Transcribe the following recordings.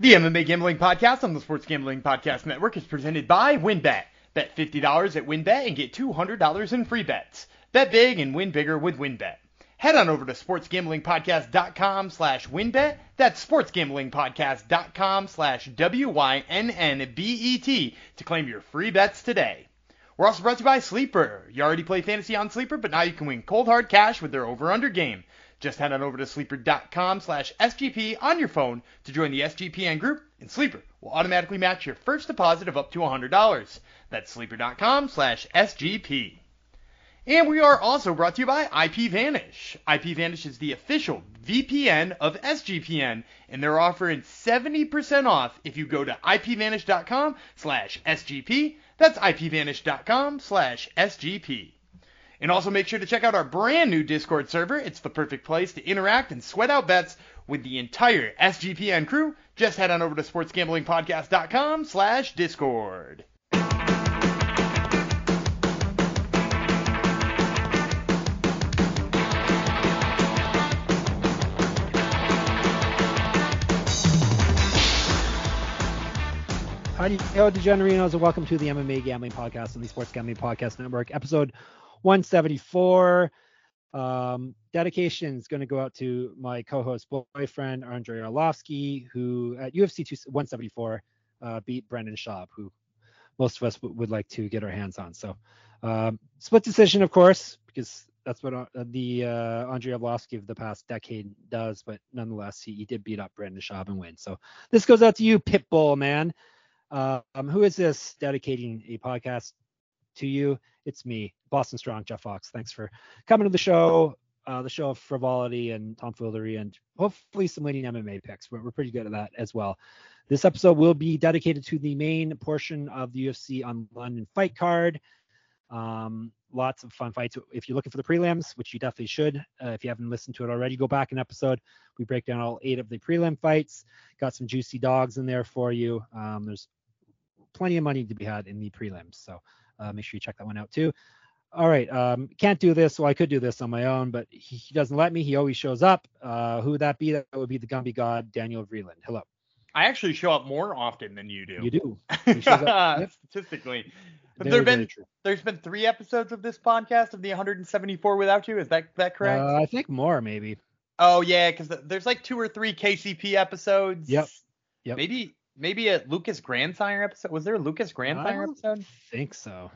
The MMA Gambling Podcast on the Sports Gambling Podcast Network is presented by WynnBET. Bet $50 at WynnBET and get $200 in free bets. Bet big and win bigger with WynnBET. Head on over to sportsgamblingpodcast.com slash wynnbet. That's sportsgamblingpodcast.com slash W-Y-N-N-B-E-T to claim your free bets today. We're also brought to you by Sleeper. You already play fantasy on Sleeper, but now you can win cold hard cash with their over-under game. Just head on over to sleeper.com slash SGP on your phone to join the SGPN group, and Sleeper will automatically match your first deposit of up to $100. That's sleeper.com slash SGP. And we are also brought to you by IPVanish. IPVanish is the official VPN of SGPN, and they're offering 70% off if you go to IPVanish.com slash SGP. That's IPVanish.com slash SGP. And also make sure to check out our brand new Discord server. It's the perfect place to interact and sweat out bets with the entire SGPN crew. Just head on over to sportsgamblingpodcast.com slash Discord. Hi, hello, DeGenerinos, and welcome to the MMA Gambling Podcast on the Sports Gambling Podcast Network, episode 174. Um, dedication is going to go out to my co-host boyfriend Andrei Arlovsky, who at UFC 174 uh, beat Brendan Schaub, who most of us w- would like to get our hands on. So um, split decision, of course, because that's what uh, the uh, Andrei Arlovsky of the past decade does. But nonetheless, he, he did beat up Brendan Schaub and win. So this goes out to you, Pitbull man. Uh, um, who is this dedicating a podcast to you? It's me, Boston Strong, Jeff Fox. Thanks for coming to the show, uh, the show of frivolity and tomfoolery, and hopefully some leading MMA picks. We're, we're pretty good at that as well. This episode will be dedicated to the main portion of the UFC on London fight card. Um, lots of fun fights. If you're looking for the prelims, which you definitely should, uh, if you haven't listened to it already, go back an episode. We break down all eight of the prelim fights. Got some juicy dogs in there for you. Um, there's plenty of money to be had in the prelims. So uh, make sure you check that one out too. All right. Um, can't do this. Well, I could do this on my own, but he, he doesn't let me. He always shows up. Uh, who would that be? That would be the Gumby God, Daniel Vreeland. Hello. I actually show up more often than you do. You do. yep. Statistically. Very, there been there's been three episodes of this podcast of the 174 without you. Is that that correct? Uh, I think more maybe. Oh yeah, because there's like two or three KCP episodes. Yep. Yep. Maybe maybe a Lucas Grandsire episode. Was there a Lucas Grandsire episode? I think so.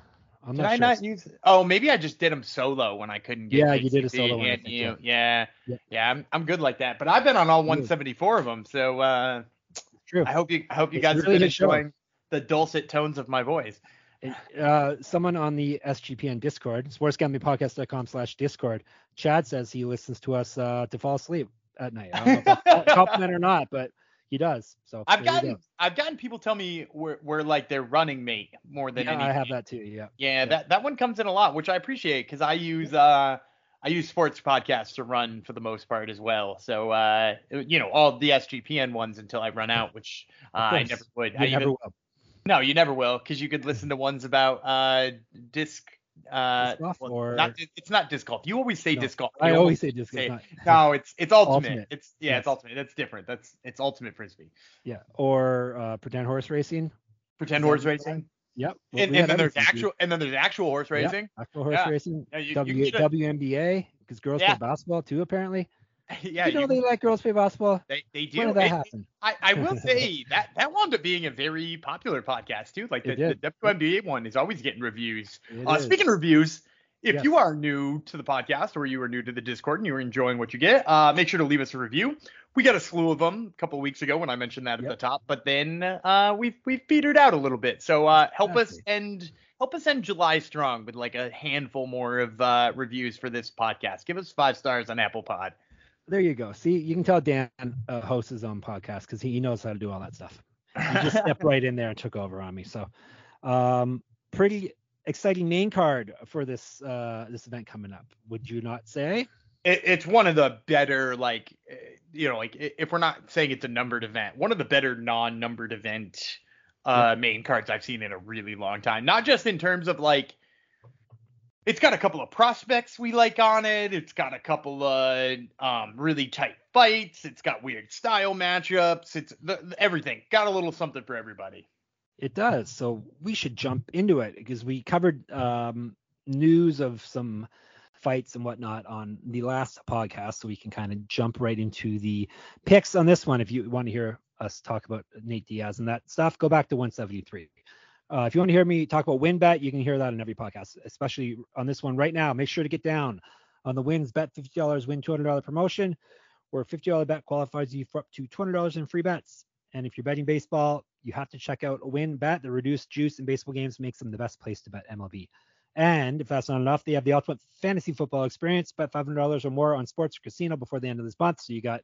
I'm Did not I sure. not use? Oh, maybe I just did them solo when I couldn't get. Yeah, you did a solo one. You, yeah. yeah, yeah, I'm I'm good like that. But I've been on all 174 of them, so uh, true. I hope you I hope you it's guys really have been enjoying the dulcet tones of my voice. Uh, someone on the SGPN Discord, sportsgamblingpodcast.com slash Discord, Chad says he listens to us uh, to fall asleep at night. I don't know if that's a compliment or not, but he does. So I've gotten. I've gotten people tell me we're, we're like their running mate more than yeah, anything. I have that too. Yeah. Yeah, yeah. that that one comes in a lot, which I appreciate because I use uh I use sports podcasts to run for the most part as well. So uh you know all the SGPN ones until I run out, which uh, I never would. You I never even, will. No, you never will, because you could listen to ones about uh disc. Uh, well, or not, it's not disc golf. You always say No, disc golf. I You always say disc golf. no, it's it's ultimate. Ultimate. It's yeah, it's ultimate. That's different. That's it's ultimate frisbee. Yeah. Or uh, pretend horse racing. Pretend horse racing. Yep. And, and then there's actual and then there's actual horse racing. Actual horse Yeah. racing. Yeah, you- you W- a- WNBA because girls Yeah. play basketball too apparently. yeah, you know you- they like girls play basketball. they, they do. When did that It- happen? I, I will say that that wound up being a very popular podcast too. Like the, the. WNBA one is always getting reviews. Uh, speaking of reviews, if Yes. you are new to the podcast or you are new to the Discord and you are enjoying what you get, uh, make sure to leave us a review. We got a slew of them a couple of weeks ago when I mentioned that at Yep. the top, but then uh, we've we've petered out a little bit. So uh, help us Exactly. end help us end July strong with like a handful more of uh, reviews for this podcast. Give us five stars on Apple Pod. There you go. See, you can tell Dan uh, hosts his own podcast because he, he knows how to do all that stuff. He just stepped right in there and took over on me. So, um, pretty exciting main card for this uh, this event coming up. Would you not say? it, it's one of the better like eh, you know like if we're not saying it's a numbered event one of the better non-numbered event uh main cards i've seen in a really long time not just in terms of like It's got a couple of prospects we like on it. It's got a couple of um, really tight fights. It's got weird style matchups. It's the, everything. Got a little something for everybody. It does. So we should jump into it because we covered um, news of some fights and whatnot on the last podcast, so we can kind of jump right into the picks on this one. If you want to hear us talk about Nate Diaz and that stuff, go back to 173. Uh, if you want to hear me talk about WynnBET, you can hear that in every podcast, especially on this one right now. Make sure to get down on the wins bet $50 win $200 promotion, where $50 bet qualifies you for up to $200 in free bets. And if you're betting baseball, you have to check out WynnBET. The reduced juice in baseball games makes them the best place to bet MLB. And if that's not enough, they have the ultimate fantasy football experience. Bet $500 or more on sports or casino before the end of this month. So you got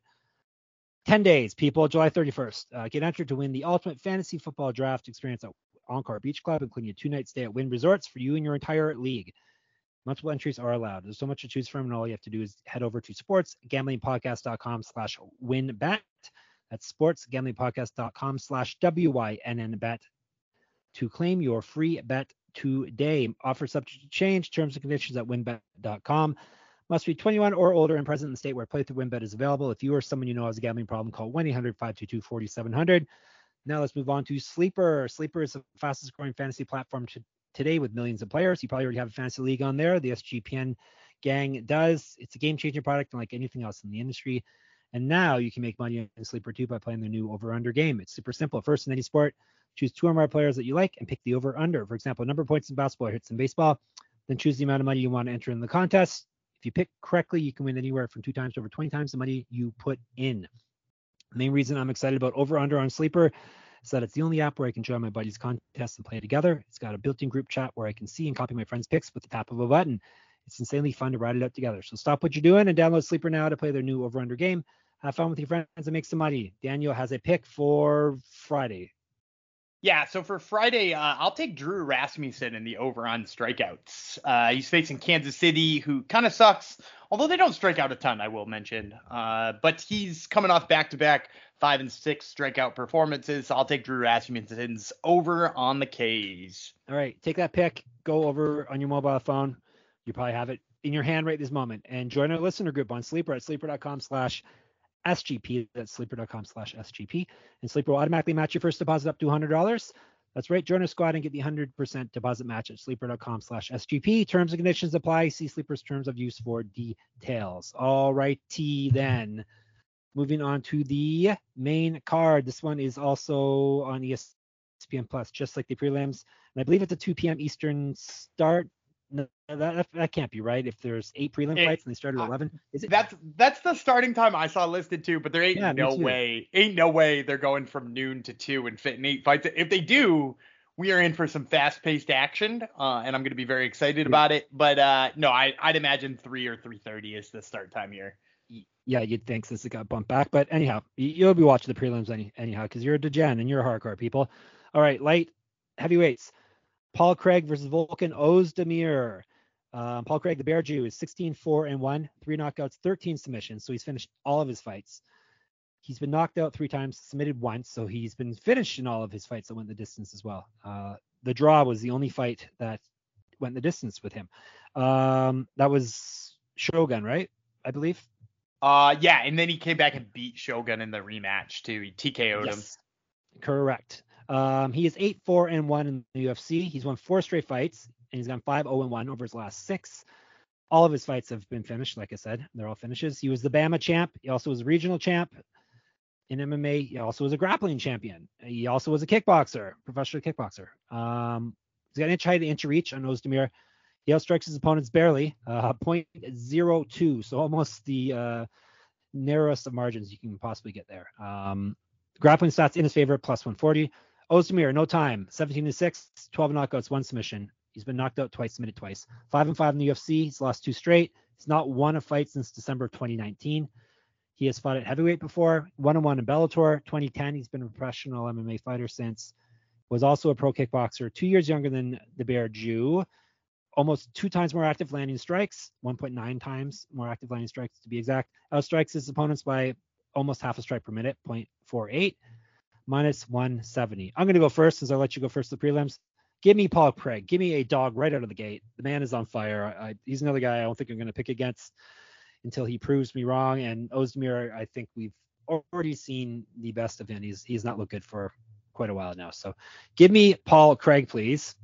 10 days, people, July 31st. Uh, get entered to win the ultimate fantasy football draft experience at Encore Beach Club, including a two night stay at Wynn Resorts for you and your entire league. Multiple entries are allowed. There's so much to choose from, and all you have to do is head over to sportsgamblingpodcast.com slash wynnbet. That's sportsgamblingpodcast.com slash W-Y-N-N bet to claim your free bet today. Offer subject to change. Terms and conditions at wynnbet.com. Must be 21 or older and present in the state where play through WynnBET is available. If you or someone you know has a gambling problem, call 1-800-522-4700. Now let's move on to Sleeper. Sleeper is the fastest growing fantasy platform to, today with millions of players. You probably already have a fantasy league on there. The SGPN gang does. It's a game changing product unlike anything else in the industry. And now you can make money in Sleeper too by playing their new over under game. It's super simple. First, in any sport, choose two or more players that you like and pick the over under. For example, number of points in basketball, hits in baseball. Then choose the amount of money you want to enter in the contest. If you pick correctly, you can win anywhere from two times to over 20 times the money you put in. Main reason I'm excited about over under on Sleeper is that it's the only app where I can join my buddies' contests and play together. It's got a built-in group chat where I can see and copy my friends' picks with the tap of a button. It's insanely fun to ride it out together. So stop what you're doing and download Sleeper now to play their new over under game. Have fun with your friends and make some money. Daniel has a pick for Friday. Yeah, so for Friday, uh, I'll take Drew Rasmussen in the over on strikeouts. Uh, he's facing Kansas City, who kind of sucks, although they don't strike out a ton, I will mention. Uh, but he's coming off back to back five and six strikeout performances. So I'll take Drew Rasmussen's over on the K's. All right, take that pick, go over on your mobile phone. You probably have it in your hand right this moment, and join our listener group on Sleeper at sleeper.com slash SGP. That's sleeper.com slash SGP. And Sleeper will automatically match your first deposit up to $100. That's right. Join our squad and get the 100% deposit match at sleeper.com slash SGP. Terms and conditions apply. See Sleeper's terms of use for details. All righty then. Moving on to the main card. This one is also on ESPN Plus, just like the prelims. And I believe it's a 2 p.m. Eastern start. No, that, that can't be right. If there's eight prelim it, fights and they start at 11, is it? That's that's the starting time I saw listed too. But there ain't yeah, no way, ain't no way they're going from noon to two and fitting eight fights. If they do, we are in for some fast-paced action, uh, and I'm going to be very excited yeah. about it. But uh, no, I, I'd imagine three or 3:30 is the start time here. Yeah, you'd think since it got bumped back, but anyhow, you'll be watching the prelims any, anyhow because you're a degen and you're a hardcore people. All right, light heavyweights. Paul Craig versus Volkan Ozdemir. Um, Paul Craig, the Bear Jew, is 16 4 and 1, three knockouts, 13 submissions. So he's finished all of his fights. He's been knocked out three times, submitted once. So he's been finished in all of his fights that went the distance as well. Uh, the draw was the only fight that went the distance with him. Um, that was Shogun, right? I believe. Uh, yeah, and then he came back and beat Shogun in the rematch too. He TKO'd yes. him. Correct. Um, he is 8 4 and 1 in the UFC. He's won four straight fights, and he's gone 5 0 and 1 over his last six. All of his fights have been finished, like I said. They're all finishes. He was the BAMMA champ. He also was a regional champ in MMA. He also was a grappling champion. He also was a kickboxer, professional kickboxer. Um, he's got an inch height, an inch reach on Ozdemir. He outstrikes his opponents barely, uh, 0.02, so almost the uh, narrowest of margins you can possibly get there. Um, grappling stats in his favor, plus 140. Ozdemir, no time, 17 to 6, 12 knockouts, one submission. He's been knocked out twice, submitted twice. Five and five in the UFC. He's lost two straight. He's not won a fight since December of 2019. He has fought at heavyweight before, one on one in Bellator. 2010, he's been a professional MMA fighter since. Was also a pro kickboxer, two years younger than the Bear Jew. Almost two times more active landing strikes, 1.9 times more active landing strikes to be exact. Outstrikes his opponents by almost half a strike per minute, 0.48 minus 170. I'm going to go first since I let you go first the prelims. give me Paul Craig. Give me a dog right out of the gate. The man is on fire. I, I, he's another guy I don't think I'm going to pick against until he proves me wrong. And Ozdemir, I think we've already seen the best of him. He's he's not looked good for quite a while now. So give me Paul Craig, please.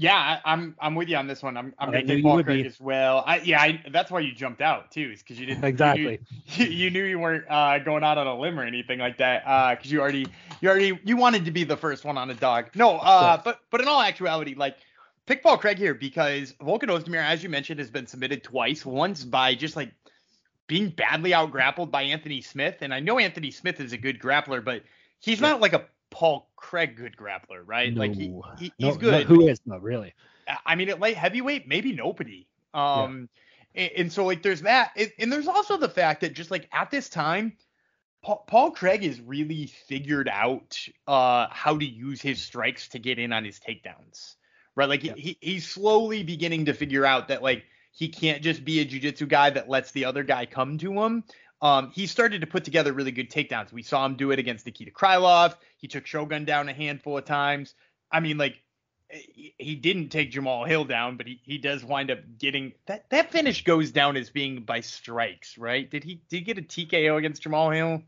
Yeah, I, am I'm, I'm with you on this one. I'm I'm gonna take Paul Craig as well. I yeah, I, that's why you jumped out too, is because you didn't exactly. You, you, knew you weren't uh, going out on a limb or anything like that. Uh, because you already you already you wanted to be the first one on a dog. No, uh, yeah. but but in all actuality, like pick Paul Craig here because Volkan Ozdemir, as you mentioned, has been submitted twice. Once by just like being badly out grappled by Anthony Smith, and I know Anthony Smith is a good grappler, but he's not like a Paul Craig good grappler, right? No. Like he, he he's no, good. Who is not really? I mean, at light heavyweight, maybe nobody. Um, yeah. and, and, so like there's that, and, and, there's also the fact that just like at this time, Paul, Paul Craig has really figured out uh how to use his strikes to get in on his takedowns, right? Like yeah. he he's slowly beginning to figure out that like he can't just be a jiu-jitsu guy that lets the other guy come to him. Um, he started to put together really good takedowns. We saw him do it against Nikita Krylov. He took Shogun down a handful of times. I mean, like he didn't take Jamal Hill down, but he, he does wind up getting that that finish goes down as being by strikes, right? Did he did he get a TKO against Jamal Hill?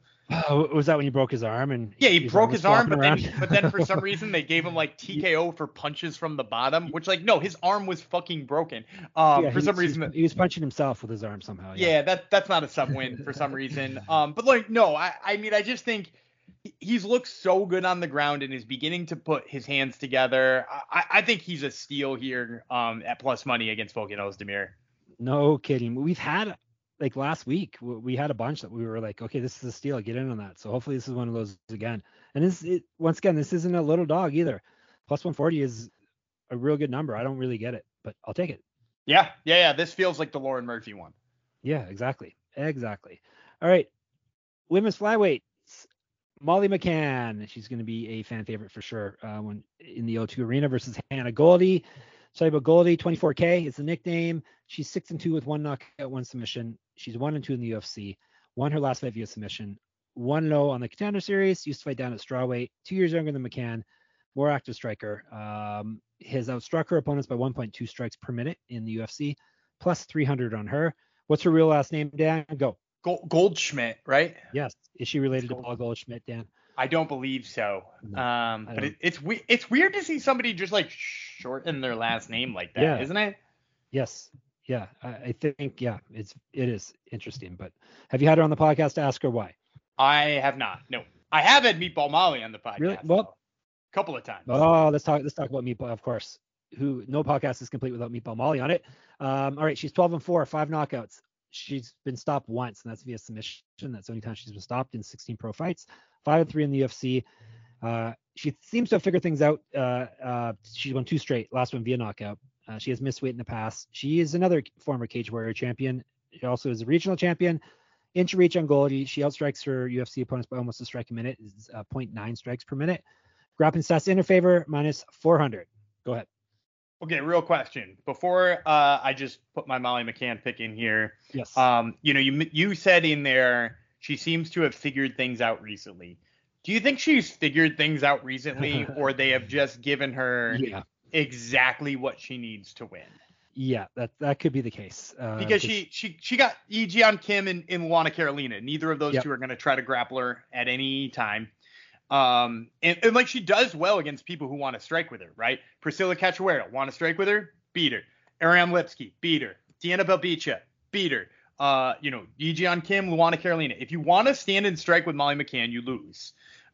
Oh, was that when he broke his arm and yeah, he broke his arm, but then, but then for some reason they gave him like TKO for punches from the bottom, which like no, his arm was fucking broken. Um, yeah, for some reason he was punching himself with his arm somehow. Yeah, yeah that that's not a sub win for some reason. Um, but like no, I I mean I just think he's looked so good on the ground and is beginning to put his hands together. I, I think he's a steal here um, at plus money against Volkan Demir. No kidding. We've had like last week we had a bunch that we were like, okay, this is a steal. Get in on that. So hopefully this is one of those again. And this it, once again, this isn't a little dog either. Plus 140 is a real good number. I don't really get it, but I'll take it. Yeah, yeah, yeah. This feels like the Lauren Murphy one. Yeah, exactly, exactly. All right, women's flyweight. Molly McCann. She's going to be a fan favorite for sure uh, when in the O2 Arena versus Hannah Goldy Sorry about Goldy, 24K is the nickname. She's six and two with one knockout, one submission. She's one and two in the UFC. Won her last fight via submission. One low on the contender series. Used to fight down at strawweight. Two years younger than McCann. More active striker. Um, has outstruck her opponents by 1.2 strikes per minute in the UFC, plus 300 on her. What's her real last name, Dan? Go. Goldschmidt, right? Yes. Is she related Gold. to Paul Goldschmidt, Dan? I don't believe so. No, um, but it, it's it's weird to see somebody just like shorten their last name like that, yeah. isn't it? Yes. Yeah. I, I, think yeah, it's it is interesting. But have you had her on the podcast to ask her why? I have not. No. I have had Meatball Molly on the podcast. Really? Well, a couple of times. Oh, let's talk. Let's talk about Meatball, of course. Who no podcast is complete without Meatball Molly on it. Um, all right, she's 12 and four, five knockouts she's been stopped once, and that's via submission. That's the only time she's been stopped in 16 pro fights. Five and three in the UFC. Uh, she seems to have figured things out. Uh, uh, she won two straight. Last one via knockout. Uh, she has missed weight in the past. She is another former Cage Warrior champion. She also is a regional champion. Inch reach on Goldy. She outstrikes her UFC opponents by almost a strike a minute. Is uh, 0.9 strikes per minute. Grappling stats in her favor minus 400. Go ahead. Okay, real question. Before uh, I just put my Molly McCann pick in here. Yes. Um, you know, you you said in there she seems to have figured things out recently. Do you think she's figured things out recently, or they have just given her yeah. Exactly what she needs to win? Yeah, that that could be the case. Uh, because she she she got Ji Yeon Kim and, and Luana Carolina. Neither of those yep. two are going to try to grapple her at any time. Um, and, and, like she does well against people who want to strike with her, right? Priscilla Cachoeira, want to strike with her? Beat her. Ariane Lipski, beat her. Diana Belbita, beat her. Uh, you know, Ji Yeon Kim, Luana Carolina. If you want to stand and strike with Molly McCann, you lose.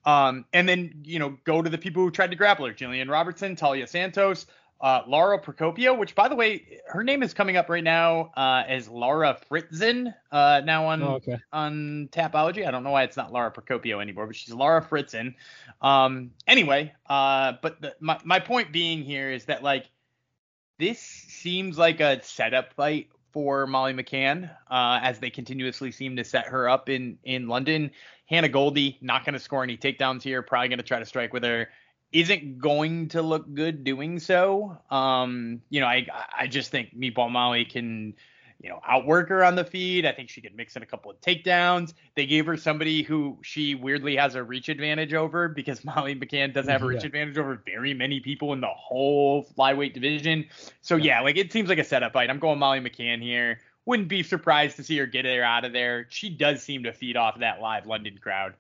Um, and then, you know, go to the people who tried to grapple her. Jillian Robertson, Talia Santos, uh, Lara Procopio, which by the way, her name is coming up right now uh, as Laura Fritzen, uh, now on oh, okay. on Tapology. I don't know why it's not Laura Procopio anymore, but she's Laura Fritzen. Um, anyway, uh, but the, my my point being here is that like this seems like a setup fight for Molly McCann, uh, as they continuously seem to set her up in in London. Hannah Goldy not going to score any takedowns here. Probably going to try to strike with her isn't going to look good doing so. Um, you know, I I just think Meatball Molly can you know, outwork her on the feed. I think she could mix in a couple of takedowns. They gave her somebody who she weirdly has a reach advantage over because Molly McCann doesn't have a reach Yeah. advantage over very many people in the whole flyweight division. So yeah, like it seems like a setup fight. I'm going Molly McCann here. Wouldn't be surprised to see her get her out of there. She does seem to feed off that live London crowd.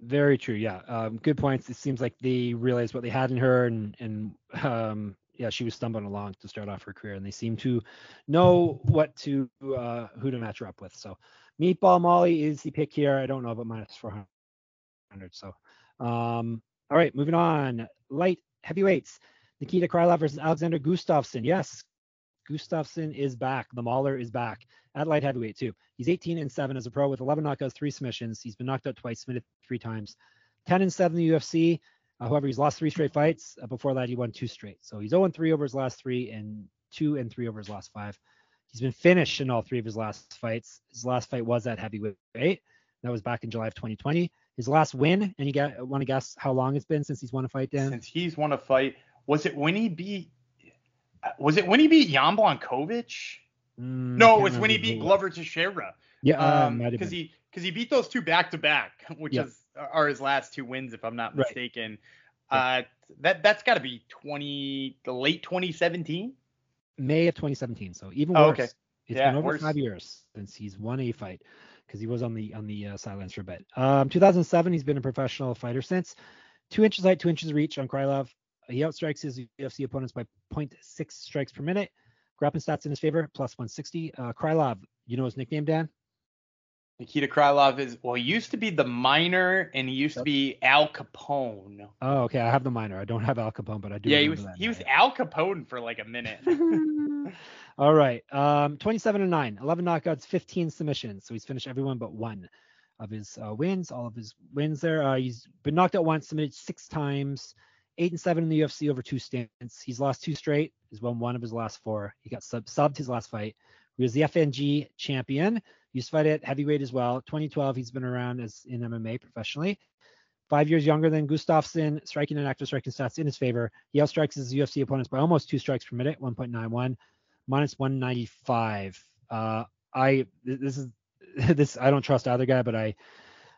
Very true. Yeah. Um, good points. It seems like they realized what they had in her, and and um, yeah, she was stumbling along to start off her career, and they seem to know what to uh, who to match her up with. So, Meatball Molly is the pick here. I don't know about minus 400. So, um, all right, moving on. Light heavyweights. Nikita Krylov versus Alexander Gustafsson. Yes, Gustafsson is back. The Mauler is back at light heavyweight too. He's 18 and 7 as a pro with 11 knockouts, three submissions. He's been knocked out twice, submitted three times. 10 and 7 in the UFC. Uh, however, he's lost three straight fights. Uh, before that, he won two straight. So he's 0 3 over his last three and 2 and 3 over his last five. He's been finished in all three of his last fights. His last fight was at heavyweight. That was back in July of 2020. His last win, and you got want to guess how long it's been since he's won a fight, Dan? Since he's won a fight, was it when he beat? uh, Was it when he beat Jan Blachowicz? Mm, No, it was when he beat Glover Teixeira. Yeah, uh, Um, because he because he beat those two back to back, which Yeah. is are his last two wins, if I'm not mistaken. Right. Uh, that that's got to be 20 the late 2017. May of 2017. So even Oh, worse. okay. It's Yeah, been over worse. five years since he's won a fight because he was on the on the uh, sidelines for a bit. Um, 2007, he's been a professional fighter since. Two inches height, two inches reach on Krylov. He outstrikes his UFC opponents by 0.6 strikes per minute. Grappling stats in his favor, plus 160. Uh, Krylov, you know his nickname, Dan? Nikita Krylov is well, he used to be the minor, and he used to be Al Capone. Oh, okay. I have the minor. I don't have Al Capone, but I do. Yeah, he was that he was Al Capone for like a minute. All right. Um, 27 and 9, 11 knockouts, 15 submissions. So he's finished everyone but one of his uh, wins. All of his wins there. Uh, he's been knocked out once, submitted six times, eight and seven in the UFC over two stints. He's lost two straight. He's won one of his last four. He got sub subbed his last fight. He was the FNG champion. Used to fight at heavyweight as well. 2012, he's been around as in MMA professionally. Five years younger than Gustafsson, striking and active striking stats in his favor. He outstrikes his UFC opponents by almost two strikes per minute, 1.91, minus 195. Uh, I this is this I don't trust either guy, but I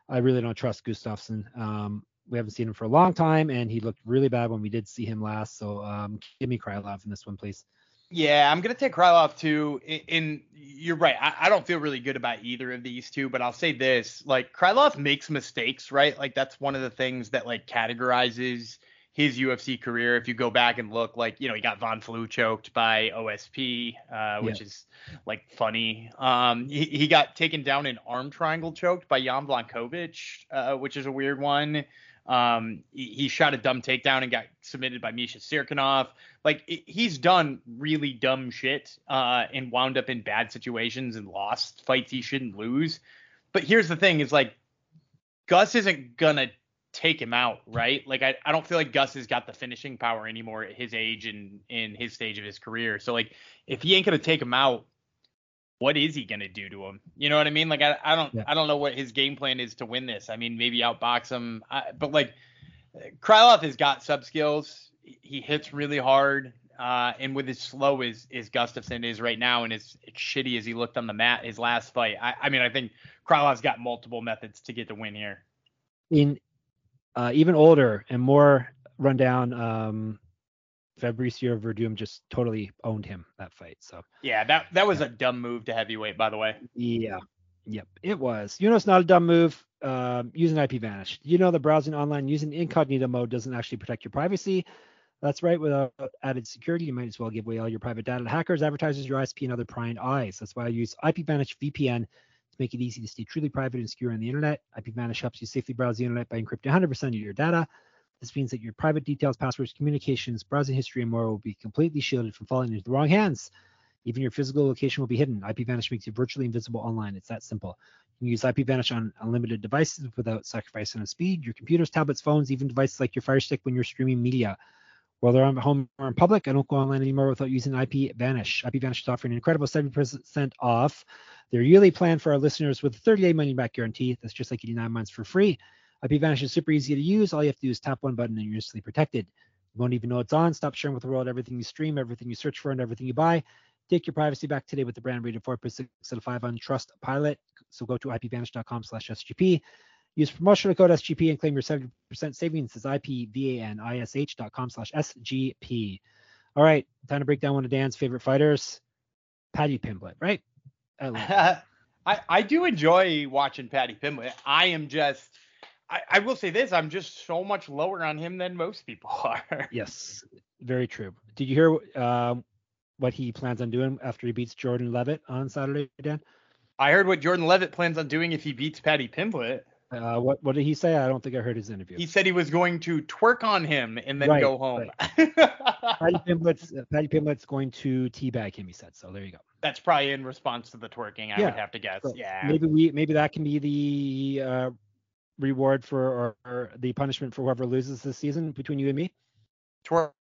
I really don't trust Gustafsson. Um, we haven't seen him for a long time, and he looked really bad when we did see him last. So um, give me Krylov in this one, please. Yeah, I'm gonna take Krylov too. And- you're right. I, I don't feel really good about either of these two, but I'll say this: like Krylov makes mistakes, right? Like that's one of the things that like categorizes his UFC career. If you go back and look, like you know, he got Von Flue choked by OSP, uh, which is like funny. Um, he, he got taken down in arm triangle choked by Jan Blachowicz, uh, which is a weird one. Um, he, he shot a dumb takedown and got submitted by Misha Cirkunov. Like it, he's done really dumb shit uh, and wound up in bad situations and lost fights he shouldn't lose. But here's the thing: is like Gus isn't gonna take him out, right? Like I, I don't feel like Gus has got the finishing power anymore at his age and in his stage of his career. So like if he ain't gonna take him out, what is he gonna do to him? You know what I mean? Like I, I don't Yeah. I don't know what his game plan is to win this. I mean maybe outbox him, I, but like Krylov has got sub skills. He hits really hard. Uh, and with as slow as, as Gustafsson is right now and as shitty as he looked on the mat his last fight, I, I mean, I think Krylov's got multiple methods to get the win here. In uh, even older and more rundown, um, Fabricio Werdum just totally owned him that fight. So Yeah, that that was a dumb move to heavyweight, by the way. Yeah. Yep. It was. You know, it's not a dumb move. Um, using IP Vanish. You know, the browsing online using incognito mode doesn't actually protect your privacy. That's right. Without added security, you might as well give away all your private data to hackers, advertisers, your ISP, and other prying eyes. That's why I use IP Vanish VPN to make it easy to stay truly private and secure on the internet. IP Vanish helps you safely browse the internet by encrypting 100% of your data. This means that your private details, passwords, communications, browsing history, and more will be completely shielded from falling into the wrong hands. Even your physical location will be hidden. IP Vanish makes you virtually invisible online. It's that simple. You can use IP Vanish on unlimited devices without sacrificing on speed. Your computers, tablets, phones, even devices like your Fire Stick when you're streaming media. Whether I'm at home or in public, I don't go online anymore without using IP Vanish. IP Vanish is offering an incredible 70% off their yearly plan for our listeners with a 30-day money-back guarantee. That's just like 89 months for free. IP Vanish is super easy to use. All you have to do is tap one button and you're instantly protected. You won't even know it's on. Stop sharing with the world everything you stream, everything you search for, and everything you buy. Take your privacy back today with the brand rated 4.6 out of 5 on Trustpilot. So go to ipvanish.com slash SGP. Use promotional code SGP and claim your 70% savings. This is ipvanish.com slash SGP. All right, time to break down one of Dan's favorite fighters, Paddy Pimblett, right? I. I, I do enjoy watching Paddy Pimblett. I am just, I, I will say this, I'm just so much lower on him than most people are. Yes, very true. Did you hear um, what he plans on doing after he beats Jordan Leavitt on Saturday, Dan? I heard what Jordan Leavitt plans on doing if he beats Paddy Pimblett. Uh, what what did he say? I don't think I heard his interview. He said he was going to twerk on him and then Right, go home. Paddy Pimblett's uh, Paddy Pimblett's going to teabag him. He said so. There you go. That's probably in response to the twerking, I Yeah, would have to guess. So yeah. Maybe we maybe that can be the uh, reward for or, or the punishment for whoever loses this season between you and me. Twerk.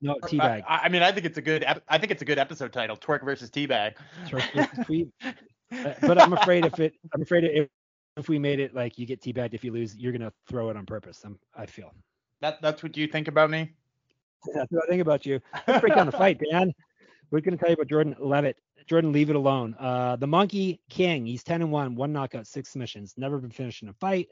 No teabag. I, I mean, I think it's a good. ep- I think it's a good episode title. Twerk versus teabag. Twerk versus tweet. Uh, but I'm afraid if it I'm afraid if if we made it like you get teabagged if you lose, you're gonna throw it on purpose. I'm, I feel. That that's what you think about me. That's what I think about you. Let's break down the fight, Dan. We're going to tell you about Jordan Leavitt. Jordan, leave it alone. Uh, the Monkey King. He's 10 and 1, one knockout, six submissions. Never been finished in a fight.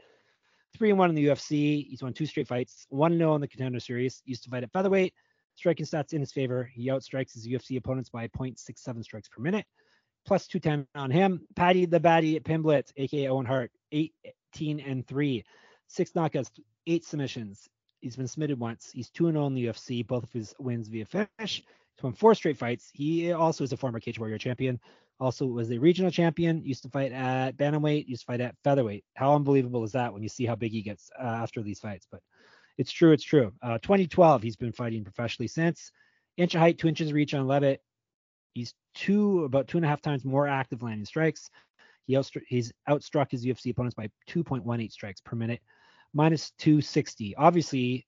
Three and one in the UFC. He's won two straight fights. One 0 in the Contender Series. Used to fight at featherweight. Striking stats in his favor. He outstrikes his UFC opponents by 0.67 strikes per minute. Plus 210 on him. Paddy the Baddy Pimblett, aka Owen Hart, 18 and 3. Six knockouts, eight submissions. He's been submitted once. He's 2 0 in the UFC, both of his wins via finish. He's won four straight fights. He also is a former Cage Warrior champion. Also was a regional champion. Used to fight at bantamweight. Used to fight at featherweight. How unbelievable is that when you see how big he gets uh, after these fights? But it's true. It's true. Uh, 2012, he's been fighting professionally since. Inch of height, two inches reach on Leavitt. He's two about two and a half times more active landing strikes. He he's outstruck his UFC opponents by 2.18 strikes per minute, minus 260. Obviously,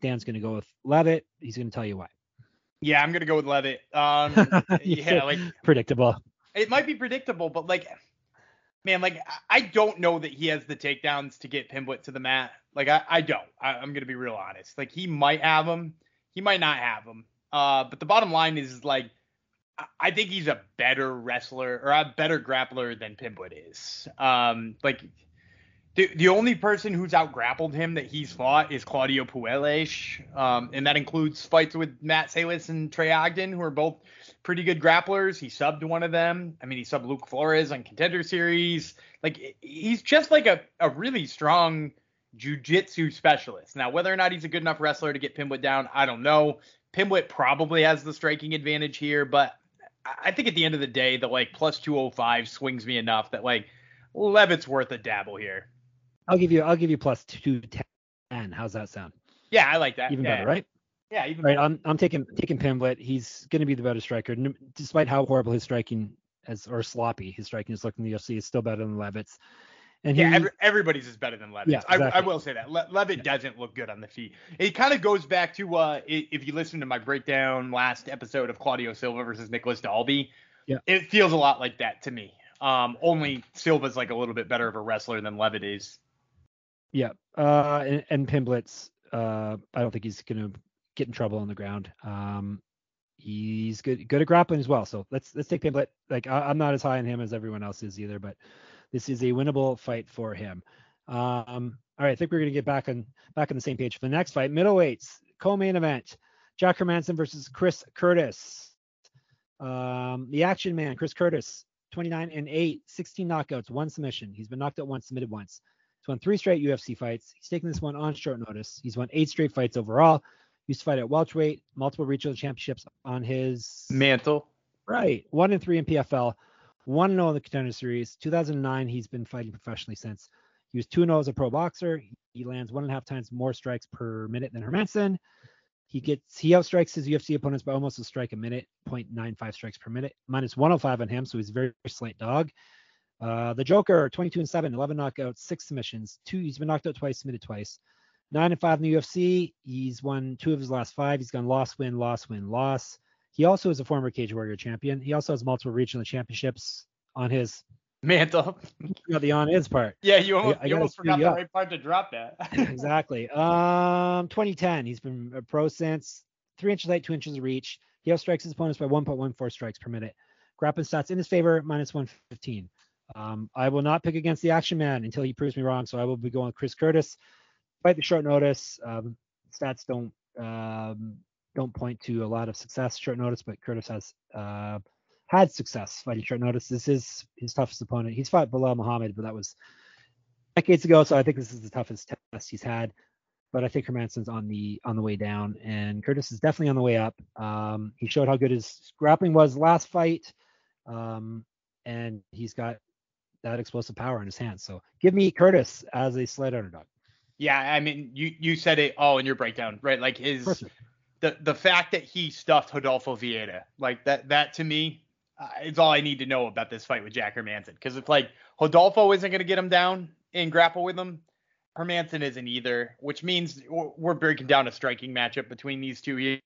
Dan's going to go with Leavitt. He's going to tell you why. Yeah, I'm gonna go with Leavitt. Um, yeah, like predictable. it might be predictable, but like, man, like I- don't know that he has the takedowns to get Pimblett to the mat. Like I, I don't. I, I'm gonna be real honest. Like he might have them, he might not have them. Uh, but the bottom line is like, I- I think he's a better wrestler or a better grappler than Pimblett is. Um, like. The, only person who's out grappled him that he's fought is Claudio Puelles, um, and that includes fights with Matt Sayles and Trey Ogden, who are both pretty good grapplers. He subbed one of them. I mean, he subbed Luke Flores on Contender Series. Like he's just like a, a really strong jujitsu specialist. Now, whether or not he's a good enough wrestler to get Pimblett down, I don't know. Pimblett probably has the striking advantage here, but I think at the end of the day, the like plus 205 swings me enough that like Leavitt's worth a dabble here. I'll give you. I'll give you plus 210. How's that sound? Yeah, I like that. Even yeah. better, right? Yeah, even Right. better. I'm I'm taking taking Pimblett. He's going to be the better striker, despite how horrible his striking as or sloppy his striking is looking in the UFC. Is still better than Leavitt's. And he, Yeah, every, everybody's is better than Leavitt. Yeah, I, I will say that. Le- Leavitt doesn't look good on the feet. It kind of goes back to uh, if you listen to my breakdown last episode of Claudio Silva versus Nicholas Dalby. Yeah. It feels a lot like that to me. Um, only Silva's like a little bit better of a wrestler than Leavitt is. Yeah. Uh, and, and uh, I don't think he's going to get in trouble on the ground. Um, he's good, good at grappling as well. So let's let's take Pimblett. Like I, I'm not as high on him as everyone else is either, but this is a winnable fight for him. Um, all right, I think we're going to get back on back on the same page for the next fight. Middleweights co-main event: Jack Hermansson versus Chris Curtis. Um, the Action Man, Chris Curtis, 29 and 8, 16 knockouts, one submission. He's been knocked out once, submitted once. He's won three straight UFC fights. He's taken this one on short notice. He's won eight straight fights overall. Used to fight at welterweight, multiple regional championships on his Mantle. right. One and three in PFL, one and zero in the Contender Series. 2009, he's been fighting professionally since. He was two and zero as a pro boxer. He lands one and a half times more strikes per minute than Hermansson. He gets he outstrikes his UFC opponents by almost a strike a minute, 0.95 strikes per minute, minus 105 on him, so he's a very, very slight dog. Uh, the Joker, 22 and 7, 11 knockouts, six submissions, two. He's been knocked out twice, submitted twice. Nine and five in the UFC. He's won two of his last five. He's gone loss, win, loss, win, loss. He also is a former Cage Warrior champion. He also has multiple regional championships on his Mantle. not the on his part. Yeah, you almost, I you almost forgot the up. right part to drop that. exactly. Um, 2010. He's been a pro since three inches height, two inches of reach. He outstrikes his opponents by 1.14 strikes per minute. Grappling stats in his favor, minus 115. Um, I will not pick against the Action Man until he proves me wrong. So I will be going with Chris Curtis. Fight the short notice. Um, stats don't um, don't point to a lot of success short notice, but Curtis has uh, had success fighting short notice. This is his toughest opponent. He's fought Belal Muhammad, but that was decades ago. So I think this is the toughest test he's had. But I think Hermansson's on the on the way down, and Curtis is definitely on the way up. Um, he showed how good his grappling was last fight, um, and he's got that explosive power in his hands. So give me Curtis as a slight underdog. Yeah, I mean, you you said it all in your breakdown, right? Like his Perfect. the the fact that he stuffed Rodolfo Vieira, like that that to me uh, is all I need to know about this fight with Jack Hermansson. Because if like Rodolfo isn't going to get him down and grapple with him, Hermansson isn't either, which means we're breaking down a striking matchup between these two here.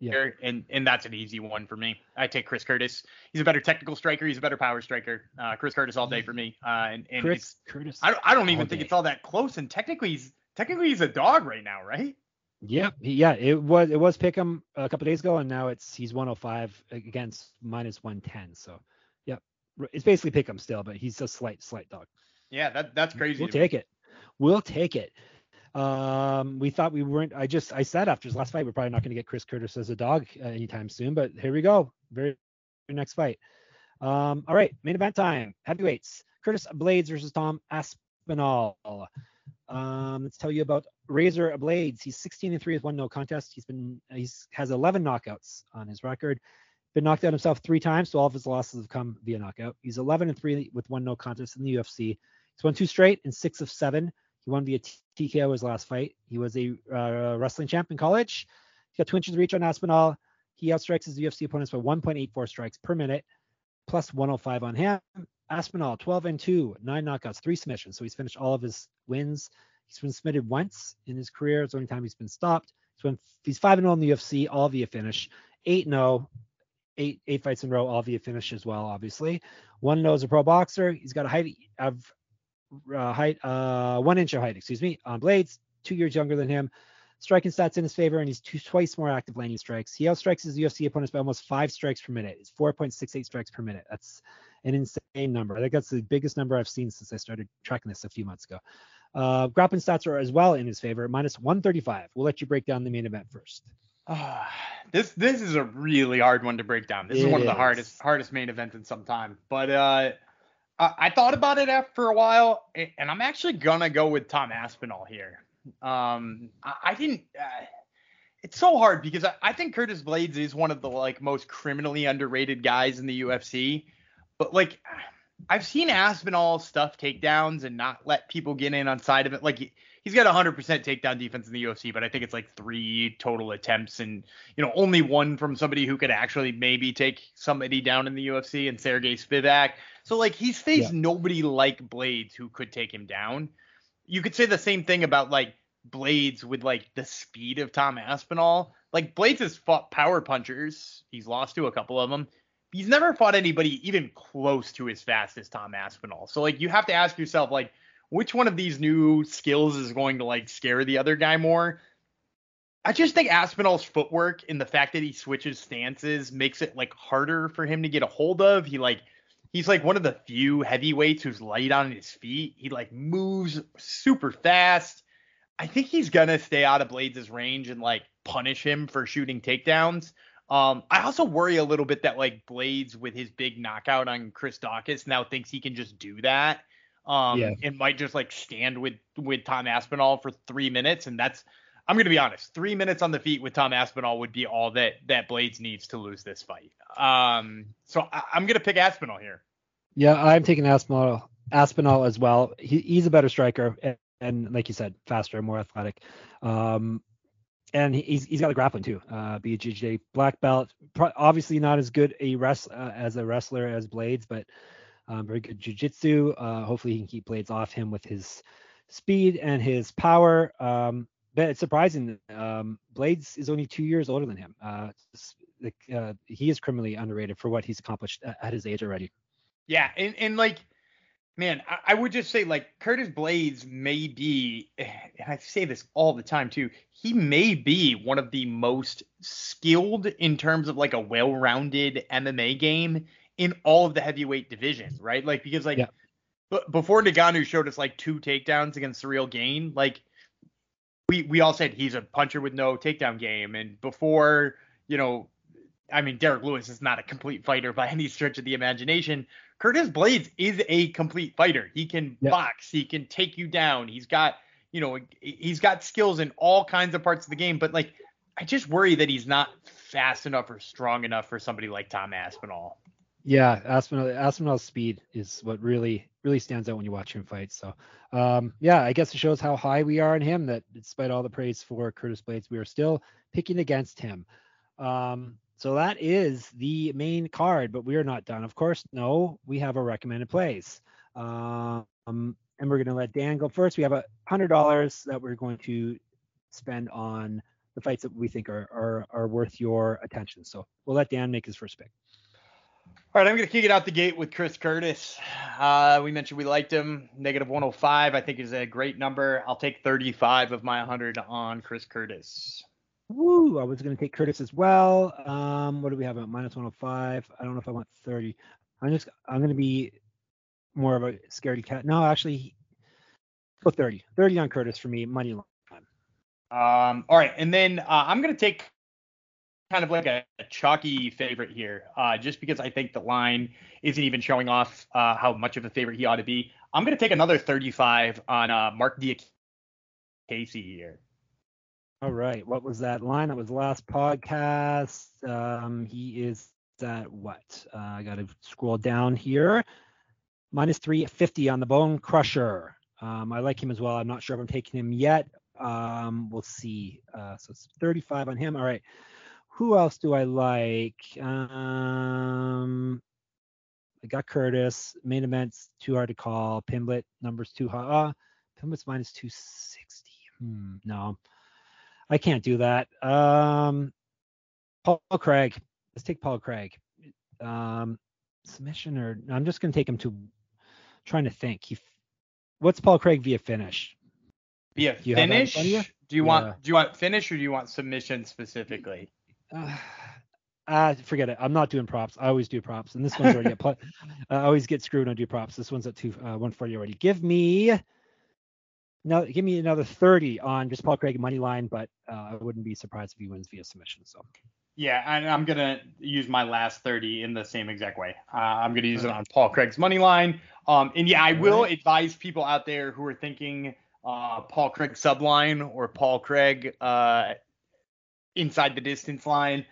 Yeah. And and that's an easy one for me. I take Chris Curtis. He's a better technical striker. He's a better power striker. Uh, Chris Curtis all day for me. Uh, and, and Chris Curtis. I don't, I don't even think day. it's all that close. And technically, he's technically he's a dog right now, right? Yeah, yeah. It was it was Pick'em a couple days ago, and now it's he's 105 against minus 110. So, yeah, it's basically Pick'em still, but he's a slight slight dog. Yeah, that that's crazy. We'll take me. it. We'll take it. Um, we thought we weren't. I just I said after his last fight, we're probably not going to get Chris Curtis as a dog uh, anytime soon. But here we go. Very, very next fight. Um, all right, main event time. Heavyweights. Curtis Blaydes versus Tom Aspinall. Um, let's tell you about Razor Blades. He's 16 and three with one no contest. He's been he's has 11 knockouts on his record. Been knocked out himself three times, so all of his losses have come via knockout. He's 11 and three with one no contest in the UFC. He's won two straight and six of seven. He won via TKO his last fight. He was a uh, wrestling champ in college. He got two inches reach on Aspinall. He outstrikes his UFC opponents by 1.84 strikes per minute, plus 105 on him. Aspinall, 12 and 2, nine knockouts, three submissions. So he's finished all of his wins. He's been submitted once in his career. It's the only time he's been stopped. He's, been, he's 5 0 in the UFC, all via finish. 8 0, eight, eight fights in a row, all via finish as well, obviously. 1 0 as a pro boxer. He's got a height of uh, height, uh, one inch of height, excuse me, on Blaydes, two years younger than him. Striking stats in his favor, and he's two, twice more active landing strikes. He outstrikes his UFC opponents by almost five strikes per minute. It's 4.68 strikes per minute. That's an insane number. I think that's the biggest number I've seen since I started tracking this a few months ago. Uh, grappling stats are as well in his favor, minus 135. We'll let you break down the main event first. Uh, this this is a really hard one to break down. This it is one of the hardest hardest main events in some time. But uh, I thought about it after a while, and I'm actually gonna go with Tom Aspinall here. Um, I, I didn't. Uh, it's so hard because I, I, think Curtis Blaydes is one of the like most criminally underrated guys in the UFC, but like I've seen Aspinall stuff takedowns and not let people get in on side of it. Like he's got 100% takedown defense in the UFC, but I think it's like three total attempts and you know only one from somebody who could actually maybe take somebody down in the UFC and Sergey Spivak. So like he's faced yeah. nobody like Blaydes who could take him down. You could say the same thing about like Blaydes with like the speed of Tom Aspinall. Like Blaydes has fought power punchers. He's lost to a couple of them. He's never fought anybody even close to as fast as Tom Aspinall. So like you have to ask yourself like which one of these new skills is going to like scare the other guy more? I just think Aspinall's footwork and the fact that he switches stances makes it like harder for him to get a hold of. He like he's like one of the few heavyweights who's light on his feet. He like moves super fast. I think he's gonna stay out of Blaydes' range and like punish him for shooting takedowns. Um, I also worry a little bit that like Blaydes with his big knockout on Chris Daukaus now thinks he can just do that. Um, yeah. and might just like stand with with Tom Aspinall for three minutes, and that's I'm gonna be honest, three minutes on the feet with Tom Aspinall would be all that that Blaydes needs to lose this fight. Um, so I, am gonna pick Aspinall here. Yeah, I'm taking Aspinall Aspinall as well. He, he's a better striker, and, and, like you said, faster, more athletic. Um, and he's he's got the grappling too. Uh, BJJ black belt, pro- obviously not as good a rest uh, as a wrestler as Blaydes, but um, very good jujitsu. Uh, hopefully, he can keep Blaydes off him with his speed and his power. Um, but it's surprising. Um, Blaydes is only two years older than him. Uh, uh, he is criminally underrated for what he's accomplished at his age already. Yeah, and, and like Man, I, I would just say like Curtis Blaydes may be, and I say this all the time too. He may be one of the most skilled in terms of like a well-rounded MMA game in all of the heavyweight division, right? Like because like Yeah. b- before Ngannou showed us like two takedowns against Ciryl Gane, like we we all said he's a puncher with no takedown game, and before you know, I mean Derrick Lewis is not a complete fighter by any stretch of the imagination. Curtis Blaydes is a complete fighter. He can Yeah. box, he can take you down. He's got you know he's got skills in all kinds of parts of the game, but like I just worry that he's not fast enough or strong enough for somebody like Tom Aspinall. Yeah, Aspinall Aspinall's speed is what really really stands out when you watch him fight. So, um, yeah, I guess it shows how high we are on him. That despite all the praise for Curtis Blaydes, we are still picking against him. Um, so that is the main card, but we are not done. Of course, no, we have a recommended plays. Um, and we're going to let Dan go first. We have a hundred dollars that we're going to spend on the fights that we think are, are are worth your attention. So we'll let Dan make his first pick. All right, I'm going to kick it out the gate with Chris Curtis. Uh, we mentioned we liked him. Negative 105, I think, is a great number. I'll take 35 of my 100 on Chris Curtis. Woo! I was going to take Curtis as well. Um, what do we have at minus 105? I don't know if I want 30. I'm just I'm going to be more of a scaredy cat. No, actually, go 30. 30 on Curtis for me. Money line. Um, all right, and then uh, I'm going to take kind of like a, a chalky favorite here, uh, just because I think the line isn't even showing off uh, how much of a favorite he ought to be. I'm going to take another 35 on uh, Mark Casey here. All right. What was that line? That was last podcast. Um, he is at what? Uh, I got to scroll down here. Minus 350 on the Bone Crusher. Um, I like him as well. I'm not sure if I'm taking him yet. Um, we'll see. Uh, so it's 35 on him. All right. Who else do I like? Um, I got Curtis. Main event's too hard to call. Pimblett numbers too high. Uh, Pimblett's minus 260. Hmm, no, I can't do that. Um, Paul Craig. Let's take Paul Craig. Um, submission or I'm just gonna take him to. Trying to think. He, what's Paul Craig via finish? Be a Do you have that in finish. you? Do you Yeah. want do you want finish or do you want submission specifically? Uh, uh, forget it. I'm not doing props. I always do props, and this one's already at. Pl- I always get screwed when I do props. This one's at two, uh, 140 already. Give me. No, give me another 30 on just Paul Craig money line, but uh, I wouldn't be surprised if he wins via submission. So Yeah, and I'm gonna use my last 30 in the same exact way. Uh, I'm gonna use it on Paul Craig's money line. Um, and yeah, I will advise people out there who are thinking uh, Paul Craig subline or Paul Craig uh, inside the distance line.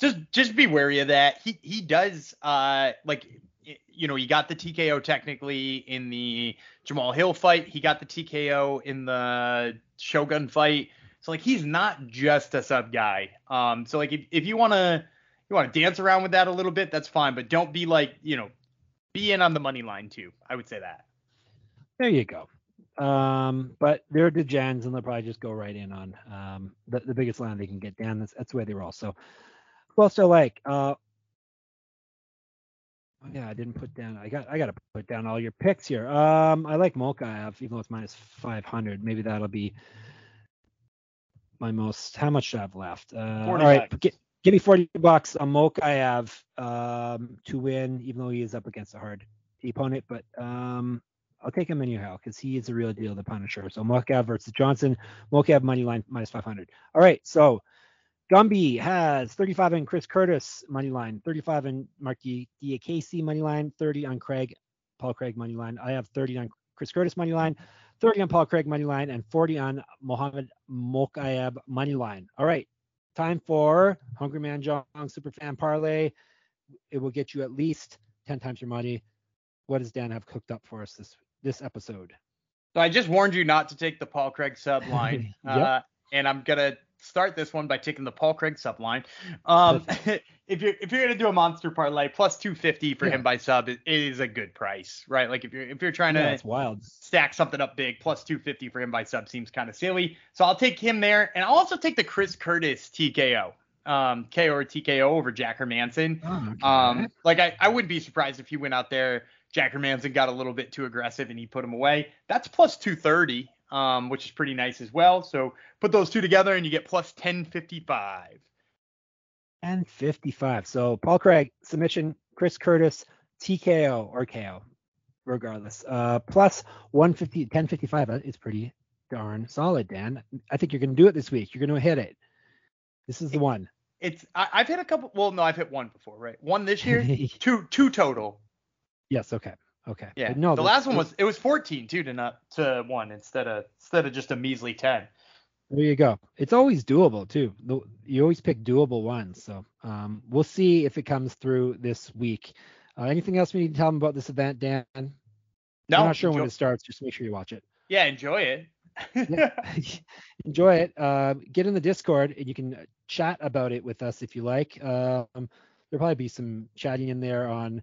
Just just be wary of that. He he does uh like you know he got the TKO technically in the Jamahal Hill fight. He got the TKO in the Shogun fight. So like he's not just a sub guy. Um, so like if, if you wanna you wanna dance around with that a little bit, that's fine. But don't be like you know be in on the money line too. I would say that. there you go. Um, but they're the gens, and they'll probably just go right in on um, the, the biggest line they can get down. That's, that's where way they roll. So, who else do I like? Uh, oh, yeah, I didn't put down. I got I got to put down all your picks here. Um, I like Mokaev, even though it's minus 500. Maybe that'll be my most. How much do I have left? Uh, all 40 right, gi- give me 40 bucks on Mokaev um, to win, even though he is up against a hard opponent. But um, I'll take him anyhow because he is the real deal, the Punisher. So Mokaev versus Johnson. Mokaev money line minus 500. All right, so Gumby has 35 in Chris Curtis money line, 35 in Mark D- Diakiese money line, 30 on Craig, Paul Craig money line. I have 30 on Chris Curtis money line, 30 on Paul Craig money line, and 40 on Mohammed Mokaev money line. All right, time for Hungry Man Jong Superfan Parlay. It will get you at least 10 times your money. What does Dan have cooked up for us this this episode? So I just warned you not to take the Paul Craig sub line. Yep. uh, and I'm gonna start this one by taking the Paul Craig sub line. Um, if you're if you're gonna do a monster parlay, plus 250 for Yeah. him by sub is, is a good price, right? Like if you're if you're trying Yeah, to stack something up big, plus 250 for him by sub seems kind of silly. So I'll take him there, and I'll also take the Chris Curtis TKO, um, KO or TKO over Jack Hermansson. Oh, okay. Um, like I, I wouldn't be surprised if he went out there, Jack Hermansson got a little bit too aggressive and he put him away. That's plus 230, um, which is pretty nice as well. So put those two together and you get plus 1055. And 55. So Paul Craig, submission, Chris Curtis, TKO or KO, regardless. Uh, plus 150, 1055 is pretty darn solid, Dan. I think you're going to do it this week. You're going to hit it. This is the one. It's I, have hit a couple. Well, no, I've hit one before, right? One this year, two two total. Yes. Okay. Okay. Yeah. But no, the last one was it was 14 too to not to one instead of instead of just a measly 10. There you go. It's always doable too. You always pick doable ones. So um, we'll see if it comes through this week. Uh, anything else we need to tell them about this event, Dan? No, I'm not sure enjoy- when it starts. Just make sure you watch it. Yeah, enjoy it. enjoy it. Uh, get in the Discord and you can chat about it with us if you like. Um, there'll probably be some chatting in there on.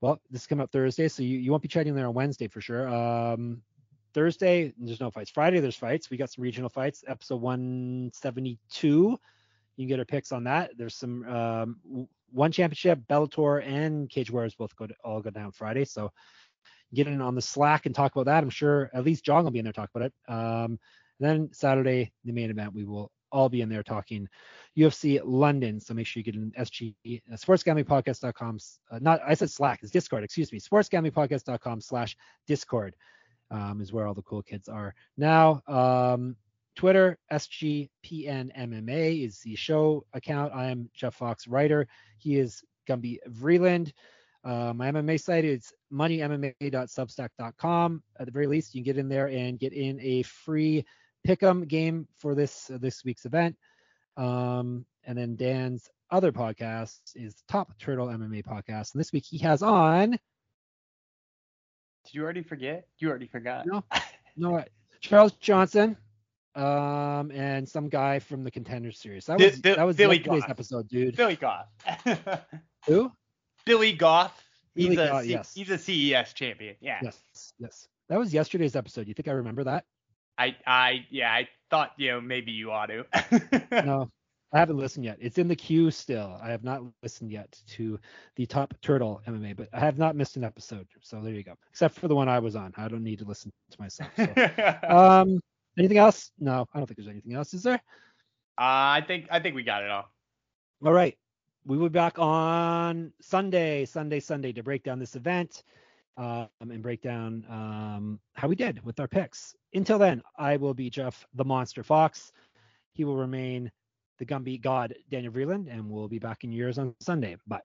Well, this is coming up Thursday, so you, you won't be chatting there on Wednesday for sure. Um, Thursday, there's no fights. Friday, there's fights. We got some regional fights. Episode 172. You can get our picks on that. There's some um, one championship, Bellator, and Cage Warriors both go to, all go down Friday. So get in on the Slack and talk about that. I'm sure at least John will be in there talk about it. Um, then Saturday, the main event, we will all be in there talking UFC London. So make sure you get in SG uh, sportsgamblingpodcast.com. Uh, not I said Slack, it's Discord. Excuse me. Sportsgamblingpodcast.com slash Discord um, is where all the cool kids are now. Um, Twitter, SGPNMMA is the show account. I am Jeff Fox, writer. He is Gumby Vreeland. Uh, my MMA site is moneymma.substack.com. At the very least, you can get in there and get in a free pick'em game for this uh, this week's event. Um, and then Dan's other podcast is Top Turtle MMA podcast, and this week he has on. Did you already forget? You already forgot. No, no. Charles Johnson, um, and some guy from the Contender Series. That was that was Billy yesterday's Goff. episode, dude. Billy Goff. Who? Billy Goff. He's Billy a Goff, C- yes. he's a CES champion. Yeah. Yes. Yes. That was yesterday's episode. You think I remember that? I I yeah, I thought you know maybe you ought to. no, I haven't listened yet. It's in the queue still. I have not listened yet to the Top Turtle MMA, but I have not missed an episode. So there you go. Except for the one I was on. I don't need to listen to myself. So. um, Anything else? No, I don't think there's anything else. Is there? Uh, I think I think we got it all. All right. We will be back on Sunday, Sunday, Sunday to break down this event um, and break down um, how we did with our picks. Until then, I will be Jeff the Monster Fox. He will remain the Gumby God Daniel Vreeland, and we'll be back in yours on Sunday. Bye.